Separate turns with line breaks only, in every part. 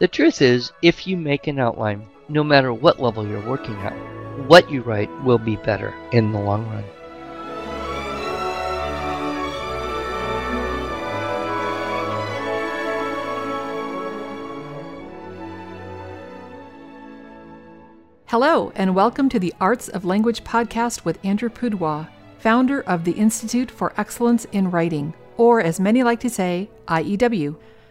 The truth is, if you make an outline, no matter what level you're working at, what you write will be better in the long run.
Hello, and welcome to the Arts of Language podcast with Andrew Pudewa, founder of the Institute for Excellence in Writing, or as many like to say, IEW.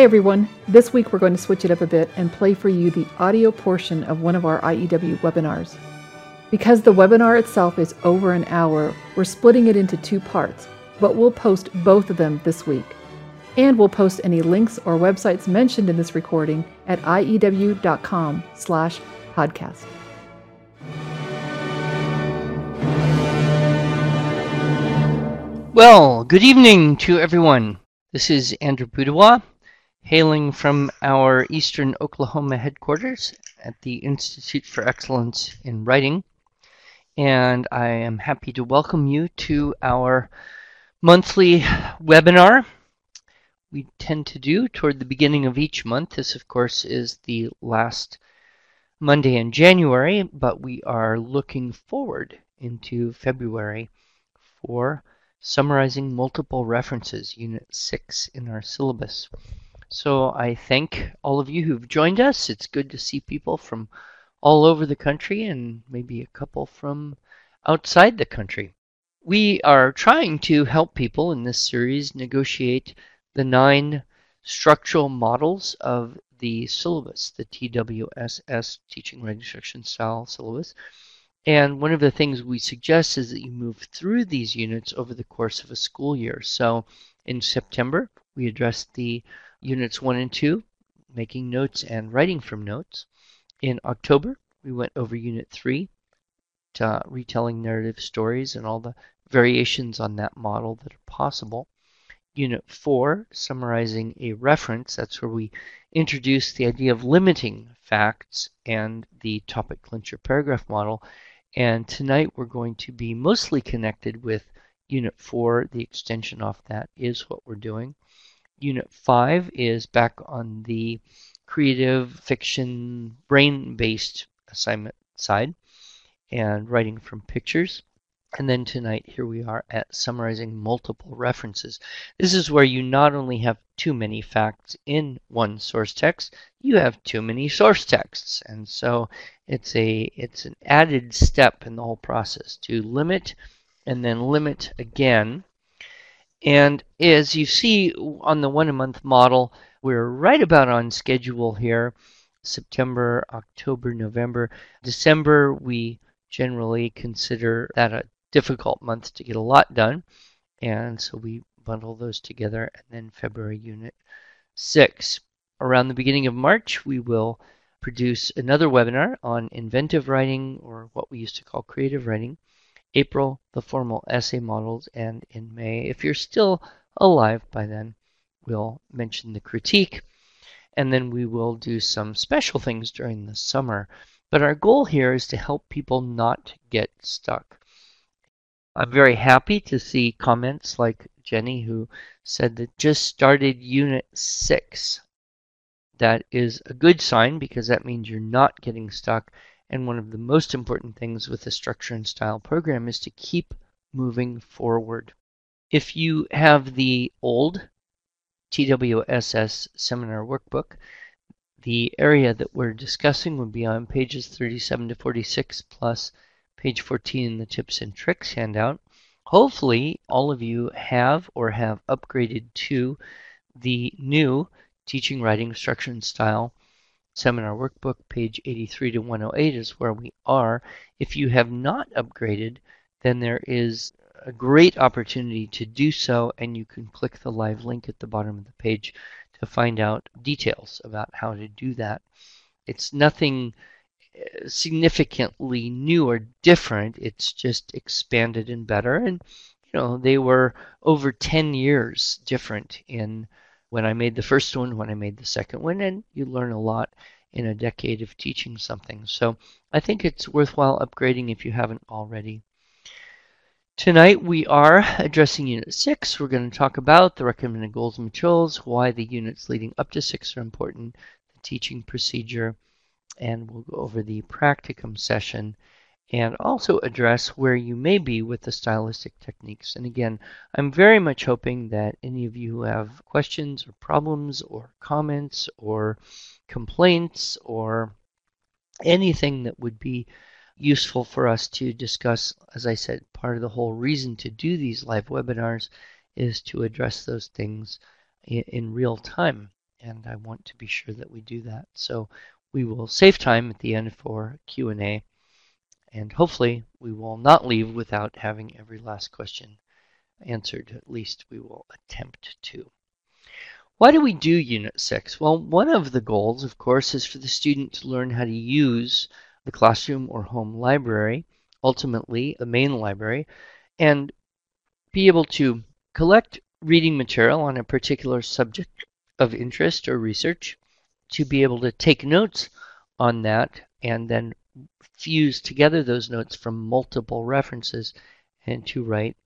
Hi everyone. This week we're going to switch it up a bit and play for you the audio portion of one of our IEW webinars. Because the webinar itself is over an hour, we're splitting it into two parts, but we'll post both of them this week. And we'll post any links or websites mentioned in this recording at iew.com slash podcast.
Well, good evening to everyone. This is Andrew Pudewa hailing from our Eastern Oklahoma headquarters at the Institute for Excellence in Writing. And I am happy to welcome you to our monthly webinar we tend to do toward the beginning of each month. This, of course, is the last Monday in January, but we are looking forward into February for summarizing multiple references, Unit 6 in our syllabus. So I thank all of you who've joined us. It's good to see people from all over the country and maybe a couple from outside the country. We are trying to help people in this series negotiate the nine structural models of the syllabus, the TWSS, Teaching Writing Structure and Style Syllabus. And one of the things we suggest is that you move through these units over the course of a school year. So in September, we addressed the Units 1 and 2, making notes and writing from notes. In October, we went over Unit 3, to, retelling narrative stories and all the variations on that model that are possible. Unit 4, summarizing a reference, that's where we introduce the idea of limiting facts and the topic clincher paragraph model. And tonight we're going to be mostly connected with Unit 4. The extension off that is what we're doing. Unit 5 is back on the creative fiction brain based assignment side and writing from pictures. And then tonight, here we are at summarizing multiple references. This is where you not only have too many facts in one source text, you have too many source texts. And so it's a it's an added step in the whole process to limit and then limit again and as you see on the one a month model, we're right about on schedule here. September, October, November, December, we generally consider that a difficult month to get a lot done. And so we bundle those together. And then February unit 6. Around the beginning of March, we will produce another webinar on inventive writing, or what we used to call creative writing. April, the formal essay models, and in May, if you're still alive by then, we'll mention the critique, and then we will do some special things during the summer. But our goal here is to help people not get stuck. I'm very happy to see comments like Jenny, who said that just started Unit 6. That is a good sign because that means you're not getting stuck and one of the most important things with the structure and style program is to keep moving forward. If you have the old TWSS seminar workbook, the area that we're discussing would be on pages 37 to 46 plus page 14 in the tips and tricks handout. Hopefully, all of you have or have upgraded to the new teaching, writing, structure, and style Seminar Workbook, page 83 to 108 is where we are. If you have not upgraded, then there is a great opportunity to do so, and you can click the live link at the bottom of the page to find out details about how to do that. It's nothing uh, significantly new or different. It's just expanded and better. And, you know, they were over 10 years different in when I made the first one, when I made the second one, and you learn a lot in a decade of teaching something. So I think it's worthwhile upgrading if you haven't already. Tonight we are addressing Unit 6. We're going to talk about the recommended goals and materials, why the units leading up to 6 are important, the teaching procedure, and we'll go over the practicum session and also address where you may be with the stylistic techniques. And again, I'm very much hoping that any of you who have questions or problems or comments or complaints or anything that would be useful for us to discuss. As I said, part of the whole reason to do these live webinars is to address those things in, in real time. And I want to be sure that we do that. So we will save time at the end for Q&A. And hopefully we will not leave without having every last question answered. At least we will attempt to. Why do we do Unit 6? Well, one of the goals, of course, is for the student to learn how to use the classroom or home library, ultimately the main library, and be able to collect reading material on a particular subject of interest or research, to be able to take notes on that and then fuse together those notes from multiple references and to write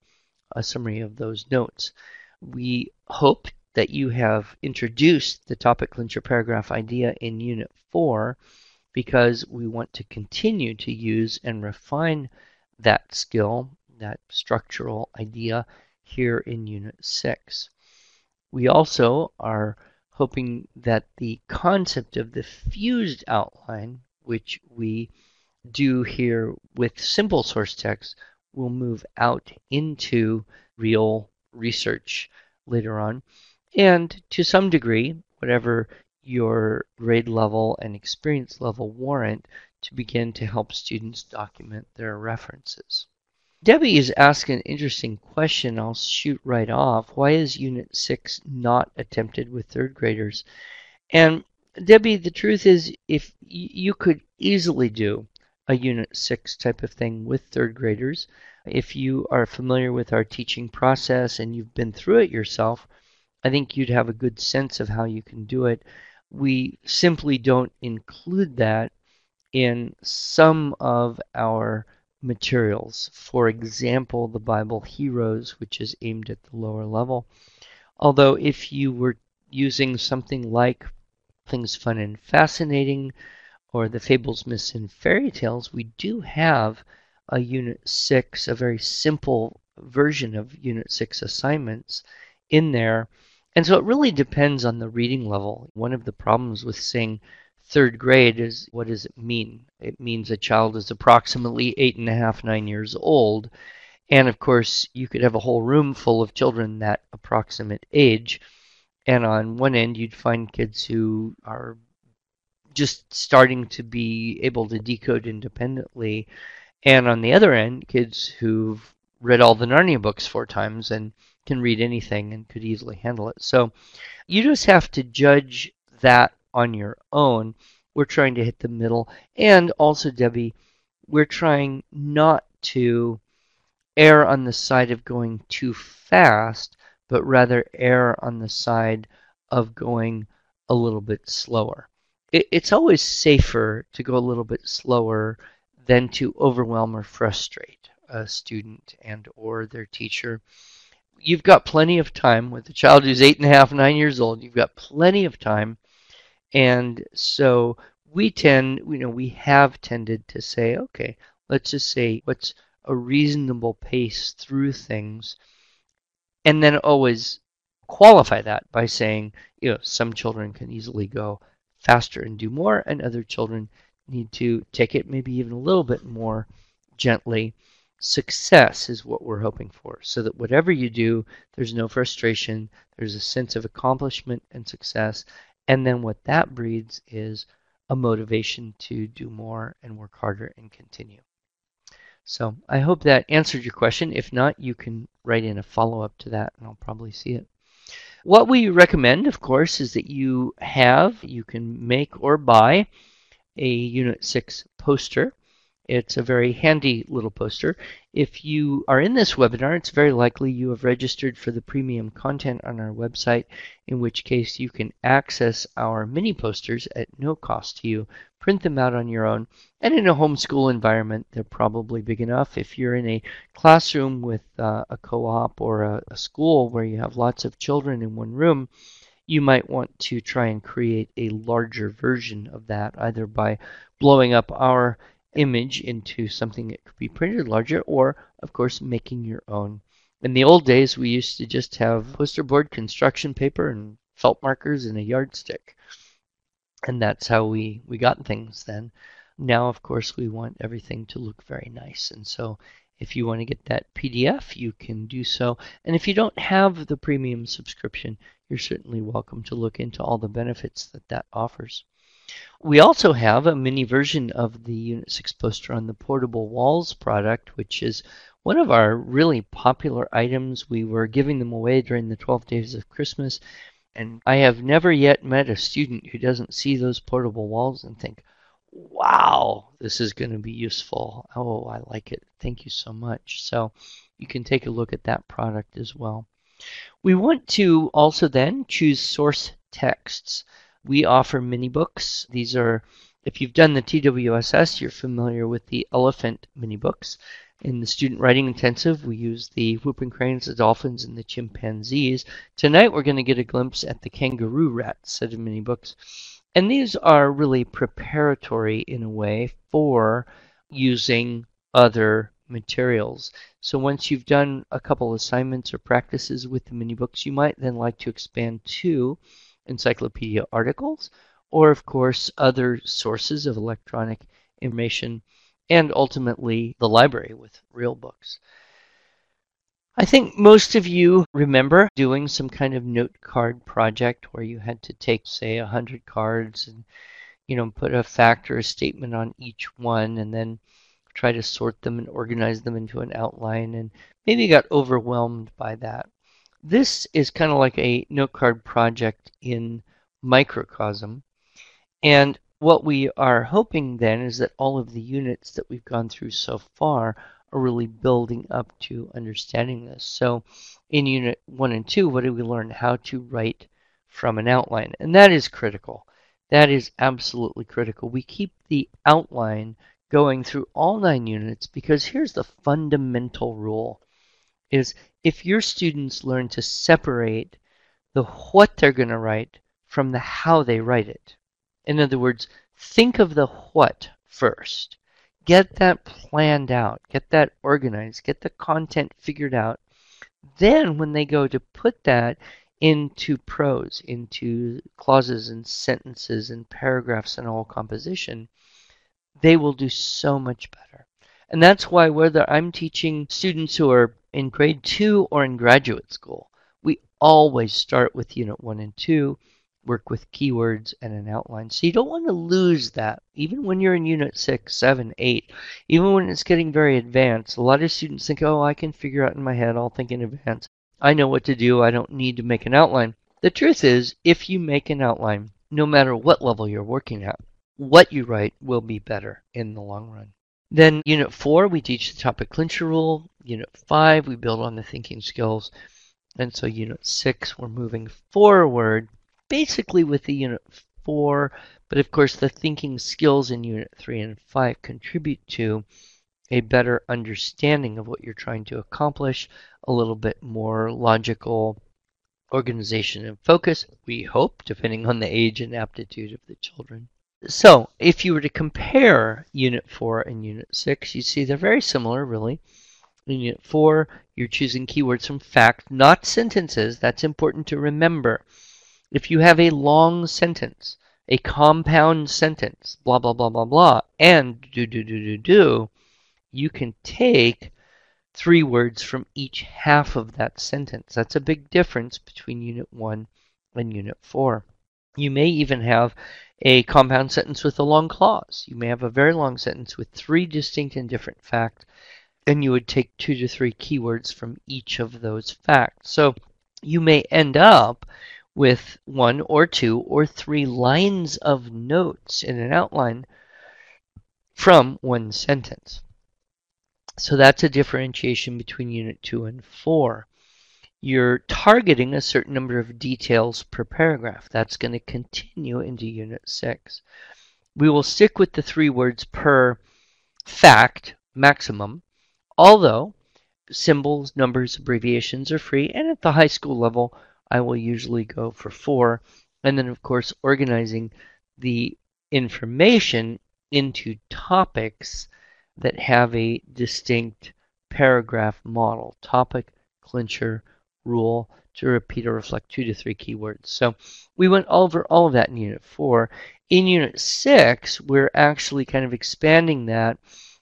a summary of those notes. We hope that you have introduced the topic clincher paragraph idea in Unit 4 because we want to continue to use and refine that skill, that structural idea here in Unit 6. We also are hoping that the concept of the fused outline, which we do here with simple source text, will move out into real research later on. And to some degree, whatever your grade level and experience level warrant to begin to help students document their references. Debbie is asking an interesting question. I'll shoot right off. Why is Unit 6 not attempted with third graders? And Debbie, the truth is, if you could easily do a Unit 6 type of thing with third graders, if you are familiar with our teaching process and you've been through it yourself, I think you'd have a good sense of how you can do it we simply don't include that in some of our materials. For example, the Bible Heroes, which is aimed at the lower level. Although, if you were using something like Things Fun and Fascinating or the Fables, Myths, and Fairy Tales, we do have a Unit 6, a very simple version of Unit 6 assignments in there and so it really depends on the reading level. One of the problems with saying third grade is what does it mean? It means a child is approximately eight and a half, nine years old. And of course, you could have a whole room full of children that approximate age. And on one end, you'd find kids who are just starting to be able to decode independently. And on the other end, kids who've read all the Narnia books four times and can read anything and could easily handle it. So you just have to judge that on your own. We're trying to hit the middle. And also, Debbie, we're trying not to err on the side of going too fast, but rather err on the side of going a little bit slower. it's always safer to go a little bit slower than to overwhelm or frustrate a student and or their teacher you've got plenty of time with a child who's eight and a half, nine years old. You've got plenty of time, and so we tend, you know, we have tended to say, okay, let's just say what's a reasonable pace through things, and then always qualify that by saying, you know, some children can easily go faster and do more, and other children need to take it maybe even a little bit more gently success is what we're hoping for. So that whatever you do, there's no frustration, there's a sense of accomplishment and success. And then what that breeds is a motivation to do more and work harder and continue. So I hope that answered your question. If not, you can write in a follow up to that and I'll probably see it. What we recommend, of course, is that you have, you can make or buy a Unit 6 poster. It's a very handy little poster. If you are in this webinar, it's very likely you have registered for the premium content on our website, in which case you can access our mini posters at no cost to you, print them out on your own, and in a homeschool environment, they're probably big enough. If you're in a classroom with uh, a co-op or a, a school where you have lots of children in one room, you might want to try and create a larger version of that, either by blowing up our image into something that could be printed larger, or, of course, making your own. In the old days, we used to just have poster board construction paper and felt markers and a yardstick. And that's how we, we got things then. Now, of course, we want everything to look very nice. And so if you want to get that PDF, you can do so. And if you don't have the premium subscription, you're certainly welcome to look into all the benefits that that offers. We also have a mini version of the Unit 6 poster on the Portable Walls product, which is one of our really popular items. We were giving them away during the 12 days of Christmas, and I have never yet met a student who doesn't see those portable walls and think, wow, this is going to be useful. Oh, I like it. Thank you so much. So you can take a look at that product as well. We want to also then choose source texts we offer mini books. These are, if you've done the TWSS, you're familiar with the elephant mini books. In the student writing intensive, we use the whooping cranes, the dolphins, and the chimpanzees. Tonight, we're going to get a glimpse at the kangaroo rat set of mini books. And these are really preparatory in a way for using other materials. So once you've done a couple assignments or practices with the mini books, you might then like to expand to encyclopedia articles, or of course other sources of electronic information, and ultimately the library with real books. I think most of you remember doing some kind of note card project where you had to take, say, 100 cards and you know, put a fact or a statement on each one and then try to sort them and organize them into an outline and maybe got overwhelmed by that. This is kind of like a note card project in microcosm. And what we are hoping then is that all of the units that we've gone through so far are really building up to understanding this. So in unit one and two, what did we learn? How to write from an outline. And that is critical. That is absolutely critical. We keep the outline going through all nine units because here's the fundamental rule is if your students learn to separate the what they're going to write from the how they write it. In other words, think of the what first. Get that planned out, get that organized, get the content figured out. Then, when they go to put that into prose, into clauses and sentences and paragraphs and all composition, they will do so much better. And that's why whether I'm teaching students who are in grade two or in graduate school, we always start with unit one and two, work with keywords and an outline. So you don't want to lose that, even when you're in unit six, seven, eight, even when it's getting very advanced. A lot of students think, oh, I can figure out in my head, I'll think in advance. I know what to do, I don't need to make an outline. The truth is, if you make an outline, no matter what level you're working at, what you write will be better in the long run. Then unit four, we teach the topic clincher rule. Unit five, we build on the thinking skills. And so unit six, we're moving forward basically with the unit four, but of course the thinking skills in unit three and five contribute to a better understanding of what you're trying to accomplish, a little bit more logical organization and focus, we hope, depending on the age and aptitude of the children. So if you were to compare Unit 4 and Unit 6, you'd see they're very similar, really. In Unit 4, you're choosing keywords from fact, not sentences. That's important to remember. If you have a long sentence, a compound sentence, blah, blah, blah, blah, blah, and do, do, do, do, do, you can take three words from each half of that sentence. That's a big difference between Unit 1 and Unit 4. You may even have a compound sentence with a long clause. You may have a very long sentence with three distinct and different facts, and you would take two to three keywords from each of those facts. So you may end up with one or two or three lines of notes in an outline from one sentence. So that's a differentiation between Unit 2 and 4. You're targeting a certain number of details per paragraph. That's going to continue into Unit 6. We will stick with the three words per fact maximum, although symbols, numbers, abbreviations are free, and at the high school level, I will usually go for four. And then, of course, organizing the information into topics that have a distinct paragraph model. Topic, clincher, rule, to repeat or reflect two to three keywords. So we went over all of that in Unit 4. In Unit 6, we're actually kind of expanding that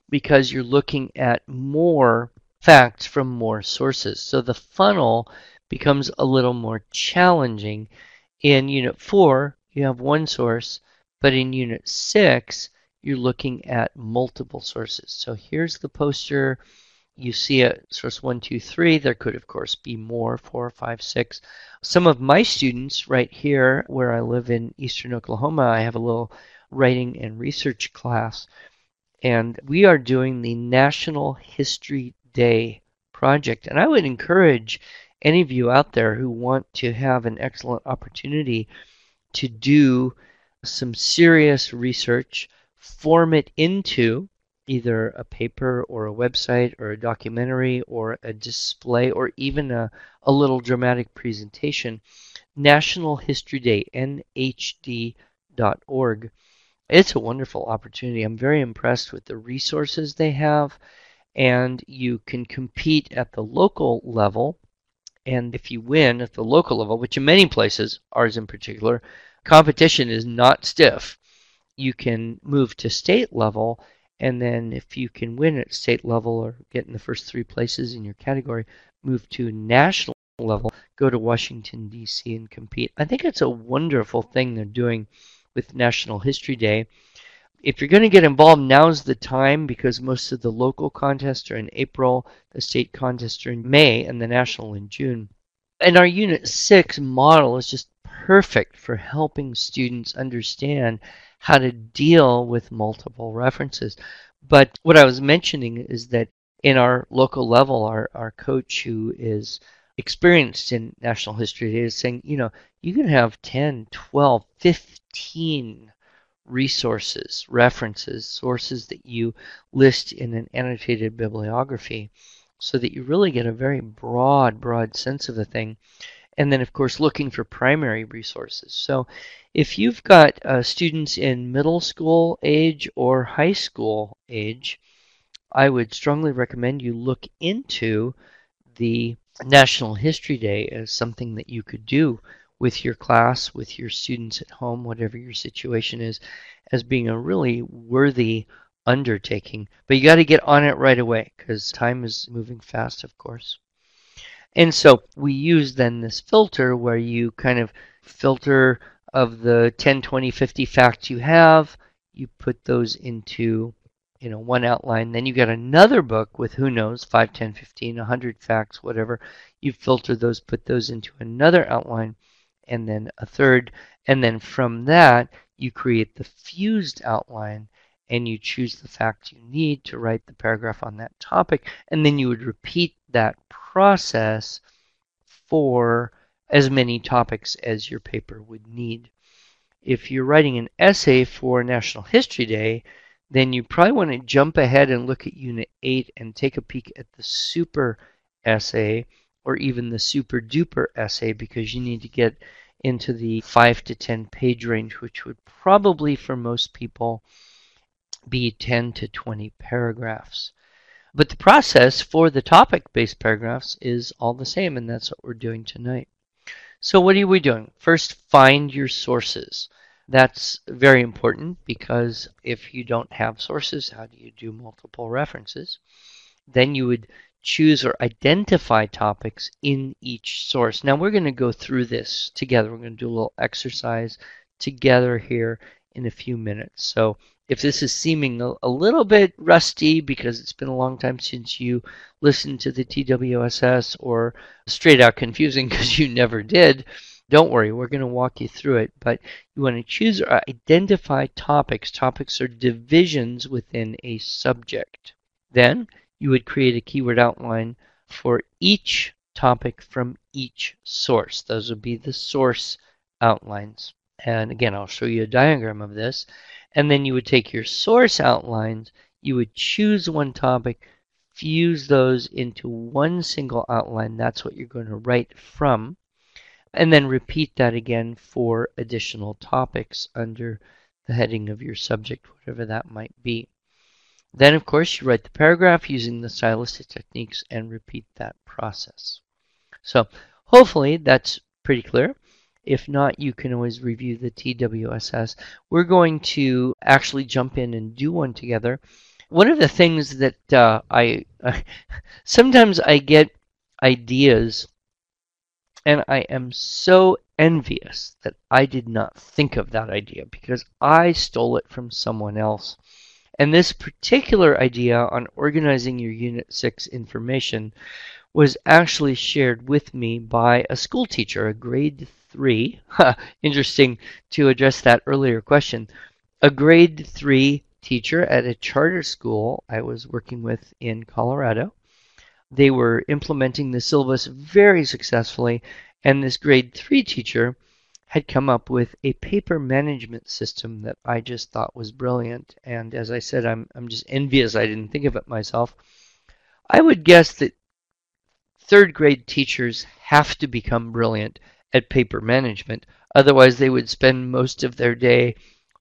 because you're looking at more facts from more sources. So the funnel becomes a little more challenging. In Unit 4, you have one source, but in Unit 6, you're looking at multiple sources. So here's the poster. You see it, source one, two, three. There could, of course, be more, four, five, six. Some of my students right here, where I live in eastern Oklahoma, I have a little writing and research class. And we are doing the National History Day project. And I would encourage any of you out there who want to have an excellent opportunity to do some serious research form it into either a paper or a website or a documentary or a display or even a, a little dramatic presentation, National History Day, nhd.org. It's a wonderful opportunity. I'm very impressed with the resources they have, and you can compete at the local level. And if you win at the local level, which in many places, ours in particular, competition is not stiff you can move to state level. And then if you can win at state level or get in the first three places in your category, move to national level, go to Washington, D.C. and compete. I think it's a wonderful thing they're doing with National History Day. If you're going to get involved, now's the time because most of the local contests are in April, the state contests are in May, and the national in June. And our Unit 6 model is just perfect for helping students understand how to deal with multiple references. But what I was mentioning is that in our local level, our, our coach who is experienced in national history is saying, you know, you can have 10, 12, 15 resources, references, sources that you list in an annotated bibliography so that you really get a very broad, broad sense of the thing and then of course looking for primary resources. So if you've got uh, students in middle school age or high school age, I would strongly recommend you look into the National History Day as something that you could do with your class, with your students at home, whatever your situation is, as being a really worthy undertaking. But you got to get on it right away because time is moving fast, of course. And so we use then this filter where you kind of filter of the 10, 20, 50 facts you have, you put those into you know one outline. Then you got another book with who knows 5, 10, 15, 100 facts, whatever. You filter those, put those into another outline, and then a third. And then from that, you create the fused outline and you choose the facts you need to write the paragraph on that topic. And then you would repeat that process for as many topics as your paper would need. If you're writing an essay for National History Day, then you probably want to jump ahead and look at Unit 8 and take a peek at the super essay or even the super duper essay because you need to get into the 5 to 10 page range, which would probably for most people be 10 to 20 paragraphs. But the process for the topic-based paragraphs is all the same, and that's what we're doing tonight. So what are we doing? First, find your sources. That's very important because if you don't have sources, how do you do multiple references? Then you would choose or identify topics in each source. Now we're going to go through this together. We're going to do a little exercise together here in a few minutes. So if this is seeming a, a, little bit rusty because it's been a long time since you listened to the TWSS or straight out confusing because you never did, Don't worry, we're going to walk you through it, but you want to choose or identify topics. Topics are divisions within a subject. Then you would create a keyword outline for each topic from each source. Those would be the source outlines. And again, I'll show you a diagram of this. And then you would take your source outlines, you would choose one topic, fuse those into one single outline. That's what you're going to write from and then repeat that again for additional topics under the heading of your subject, whatever that might be. Then, of course, you write the paragraph using the stylistic techniques and repeat that process. So, hopefully, that's pretty clear. If not, you can always review the TWSS. We're going to actually jump in and do one together. One of the things that uh, I sometimes I get ideas and I am so envious that I did not think of that idea because I stole it from someone else. And this particular idea on organizing your Unit 6 information was actually shared with me by a school teacher, a grade 3. Interesting to address that earlier question. A grade 3 teacher at a charter school I was working with in Colorado. They were implementing the syllabus very successfully, and this grade 3 teacher had come up with a paper management system that I just thought was brilliant. And as I said, I'm, I'm just envious I didn't think of it myself. I would guess that third grade teachers have to become brilliant at paper management. Otherwise, they would spend most of their day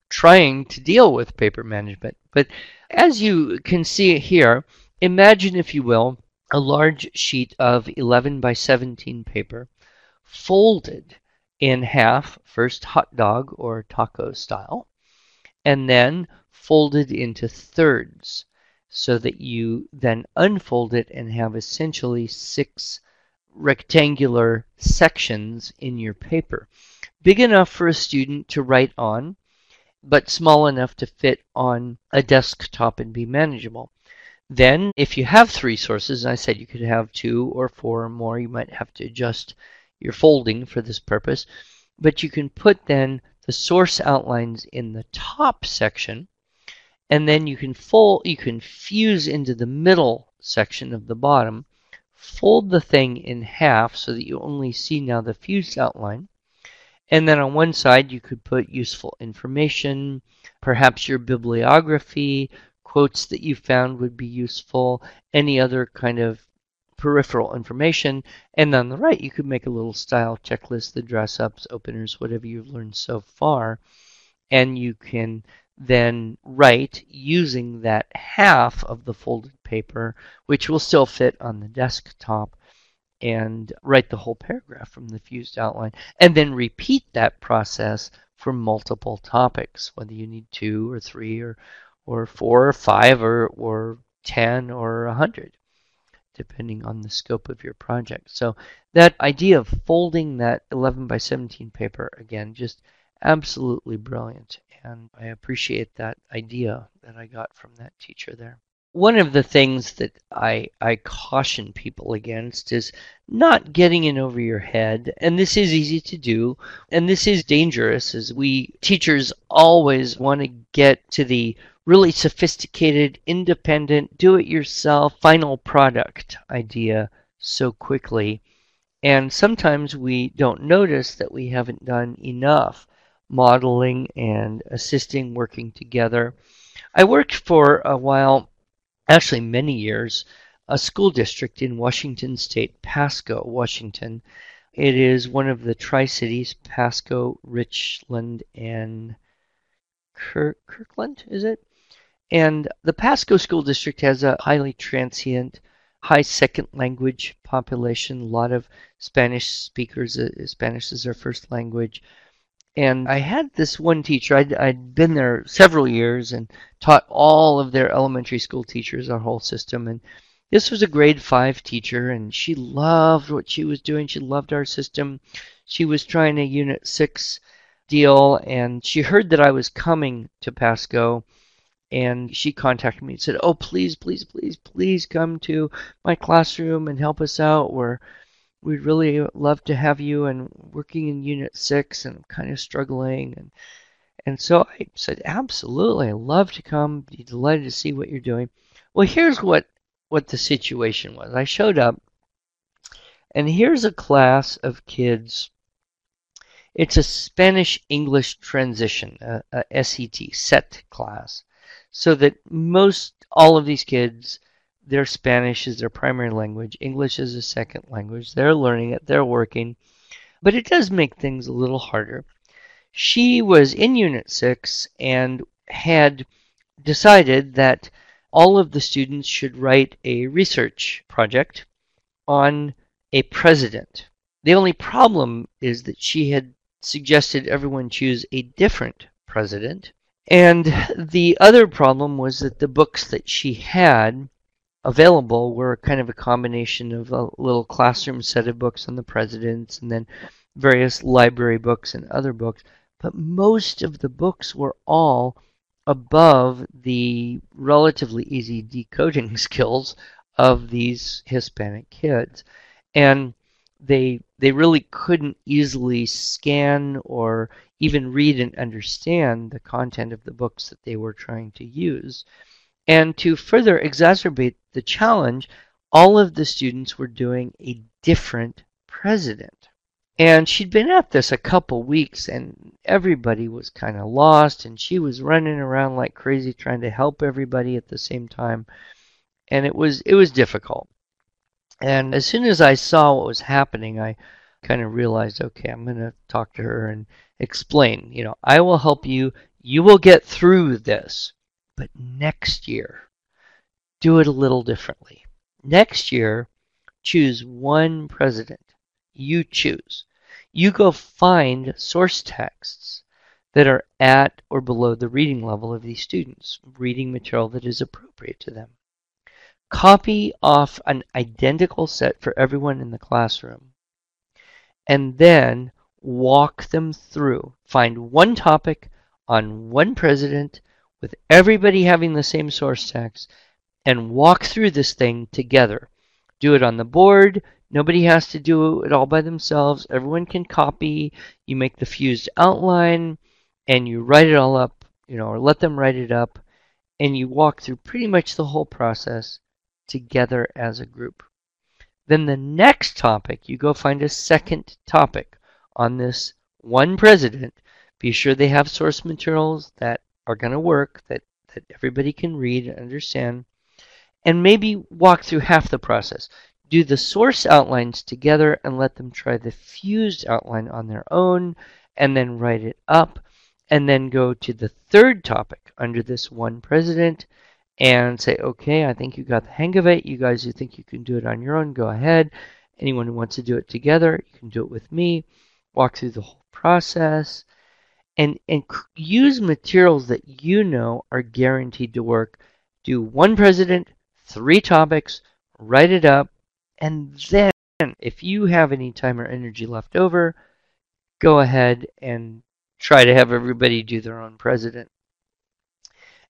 trying to deal with paper management. But as you can see here, imagine, if you will, a large sheet of 11 by 17 paper folded in half, first hot dog or taco style, and then folded into thirds so that you then unfold it and have essentially six rectangular sections in your paper. Big enough for a student to write on, but small enough to fit on a desktop and be manageable. Then, if you have three sources, I said you could have two or four or more, you might have to adjust your folding for this purpose, but you can put then the source outlines in the top section, and then you can fold, you can fuse into the middle section of the bottom, fold the thing in half so that you only see now the fused outline, and then on one side you could put useful information, perhaps your bibliography, quotes that you found would be useful, any other kind of peripheral information. And on the right, you could make a little style checklist, the dress ups, openers, whatever you've learned so far. And you can then write using that half of the folded paper, which will still fit on the desktop, and write the whole paragraph from the fused outline. And then repeat that process for multiple topics, whether you need two or three or or four or five or, or 10 or 100, depending on the scope of your project. So that idea of folding that 11 by 17 paper, again, just absolutely brilliant. And I appreciate that idea that I got from that teacher there. One of the things that I, I caution people against is not getting in over your head. And this is easy to do. And this is dangerous as we teachers always want to get to the really sophisticated, independent, do it yourself final product idea so quickly. And sometimes we don't notice that we haven't done enough modeling and assisting working together. I worked for a while, actually many years, a school district in Washington State, Pasco, Washington. It is one of the Tri Cities, Pasco, Richland, and Kirkland, is it? And the Pasco School District has a highly transient, high second language population, a lot of Spanish speakers. Uh, Spanish is their first language. And I had this one teacher, I'd, I'd been there several years and taught all of their elementary school teachers our whole system. And this was a grade five teacher, and she loved what she was doing. She loved our system. She was trying a Unit 6 deal, and she heard that I was coming to Pasco and she contacted me and said, "Oh, please, please, please, please come to my classroom and help us out. We're we'd really love to have you and working in Unit 6 and kind of struggling. And, and so I said, absolutely, I'd love to come. Be delighted to see what you're doing. Well, here's what, what the situation was. I showed up and here's a class of kids. It's a Spanish English transition, a, a SET, SET class. So that most, all of these kids, their Spanish is their primary language, English is a second language. They're learning it, they're working, but it does make things a little harder. She was in Unit 6 and had decided that all of the students should write a research project on a president. The only problem is that she had suggested everyone choose a different president. And the other problem was that the books that she had available were kind of a combination of a little classroom set of books on the presidents and then various library books and other books. But most of the books were all above the relatively easy decoding skills of these Hispanic kids and they they really couldn't easily scan or even read and understand the content of the books that they were trying to use. And to further exacerbate the challenge, all of the students were doing a different president. And she'd been at this a couple weeks and everybody was kind of lost and she was running around like crazy trying to help everybody at the same time. And it was it was difficult. And as soon as I saw what was happening, I kind of realized, okay, I'm going to talk to her and explain. You know, I will help you. You will get through this. But next year, do it a little differently. Next year, choose one president. You choose. You go find source texts that are at or below the reading level of these students, reading material that is appropriate to them. Copy off an identical set for everyone in the classroom. And then walk them through. Find one topic on one president with everybody having the same source text and walk through this thing together. Do it on the board. Nobody has to do it all by themselves. Everyone can copy. You make the fused outline and you write it all up, you know, or let them write it up. And you walk through pretty much the whole process together as a group. Then the next topic, you go find a second topic on this one president. Be sure they have source materials that are going to work, that, that everybody can read and understand, and maybe walk through half the process. Do the source outlines together and let them try the fused outline on their own, and then write it up, and then go to the third topic under this one president and say, okay, I think you got the hang of it. You guys who think you can do it on your own, go ahead. Anyone who wants to do it together, you can do it with me. Walk through the whole process and, and use materials that you know are guaranteed to work. Do one president, three topics, write it up, and then if you have any time or energy left over, go ahead and try to have everybody do their own president.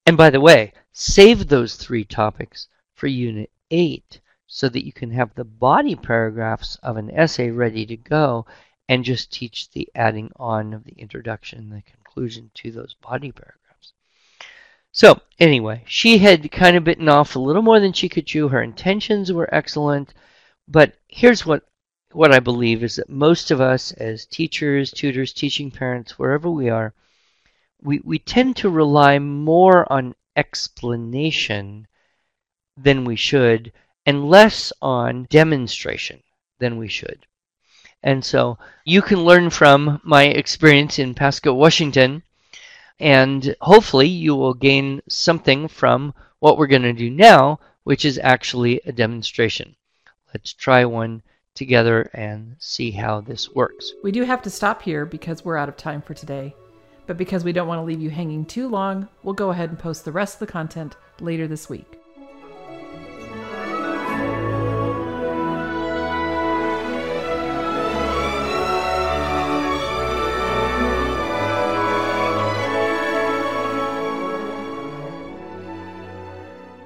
And by the way, save those three topics for Unit 8 so that you can have the body paragraphs of an essay ready to go and just teach the adding on of the introduction and the conclusion to those body paragraphs. So, anyway, she had kind of bitten off a little more than she could chew. Her intentions were excellent, but here's what what I believe is that most of us as teachers, tutors, teaching parents, wherever we are, we, we tend to rely more on explanation than we should and less on demonstration than we should. And so you can learn from my experience in Pasco, Washington, and hopefully you will gain something from what we're going to do now, which is actually a demonstration. Let's try one together and see how this works.
We do have to stop here because we're out of time for today but because we don't want to leave you hanging too long, we'll go ahead and post the rest of the content later this week.